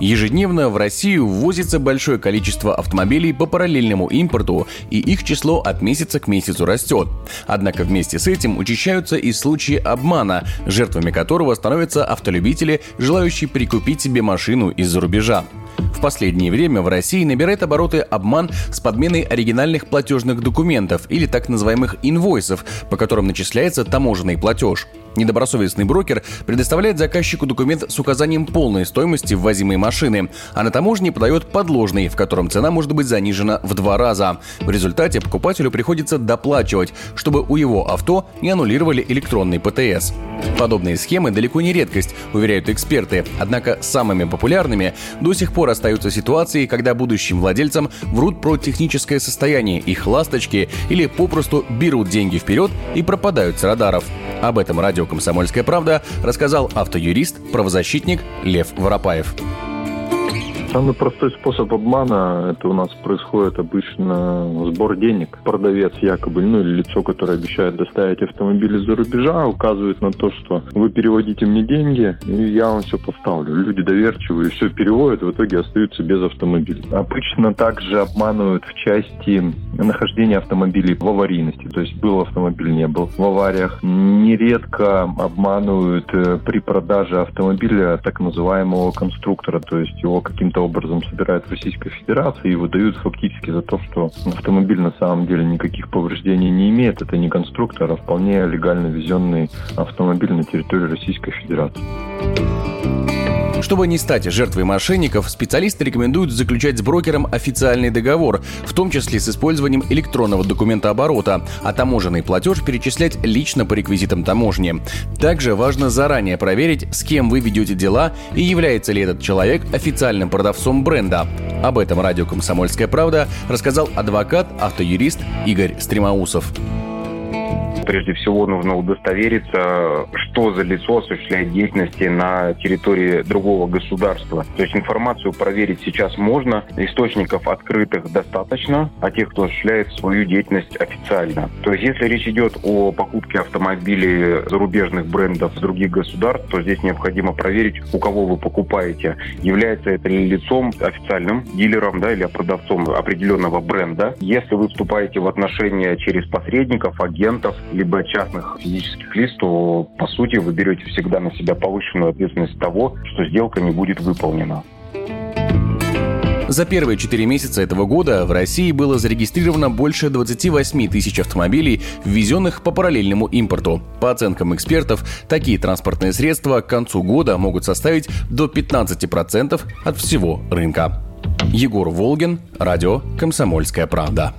Ежедневно в Россию ввозится большое количество автомобилей по параллельному импорту, и их число от месяца к месяцу растет. Однако вместе с этим учащаются и случаи обмана, жертвами которого становятся автолюбители, желающие прикупить себе машину из-за рубежа. В последнее время в России набирает обороты обман с подменой оригинальных платежных документов или так называемых инвойсов, по которым начисляется таможенный платеж. Недобросовестный брокер предоставляет заказчику документ с указанием полной стоимости ввозимой машины, а на таможне подает подложный, в котором цена может быть занижена в два раза. В результате покупателю приходится доплачивать, чтобы у его авто не аннулировали электронный ПТС. Подобные схемы далеко не редкость, уверяют эксперты, однако самыми популярными до сих пор остаются ситуации, когда будущим владельцам врут про техническое состояние их ласточки или попросту берут деньги вперед и пропадают с радаров. Об этом радио «Комсомольская правда» рассказал автоюрист, правозащитник Лев Воропаев. Самый простой способ обмана, это у нас происходит обычно сбор денег. Продавец якобы, ну или лицо, которое обещает доставить автомобиль из-за рубежа, указывает на то, что вы переводите мне деньги, и я вам все поставлю. Люди доверчивые, все переводят, в итоге остаются без автомобиля. Обычно также обманывают в части нахождения автомобилей в аварийности. То есть был автомобиль, не был в авариях. Нередко обманывают э, при продаже автомобиля так называемого конструктора, то есть его каким-то образом собирают в Российской Федерации и выдают фактически за то, что автомобиль на самом деле никаких повреждений не имеет. Это не конструктор, а вполне легально везенный автомобиль на территории Российской Федерации. Чтобы не стать жертвой мошенников, специалисты рекомендуют заключать с брокером официальный договор, в том числе с использованием электронного документа оборота, а таможенный платеж перечислять лично по реквизитам таможни. Также важно заранее проверить, с кем вы ведете дела и является ли этот человек официальным продавцом бренда. Об этом радио «Комсомольская правда» рассказал адвокат, автоюрист Игорь Стремоусов прежде всего нужно удостовериться, что за лицо осуществляет деятельности на территории другого государства. То есть информацию проверить сейчас можно, источников открытых достаточно, а тех, кто осуществляет свою деятельность официально. То есть если речь идет о покупке автомобилей зарубежных брендов с других государств, то здесь необходимо проверить, у кого вы покупаете, является это ли лицом официальным дилером да, или продавцом определенного бренда. Если вы вступаете в отношения через посредников, агентов, либо частных физических лиц, то, по сути, вы берете всегда на себя повышенную ответственность того, что сделка не будет выполнена. За первые четыре месяца этого года в России было зарегистрировано больше 28 тысяч автомобилей, ввезенных по параллельному импорту. По оценкам экспертов, такие транспортные средства к концу года могут составить до 15% от всего рынка. Егор Волгин, радио «Комсомольская правда».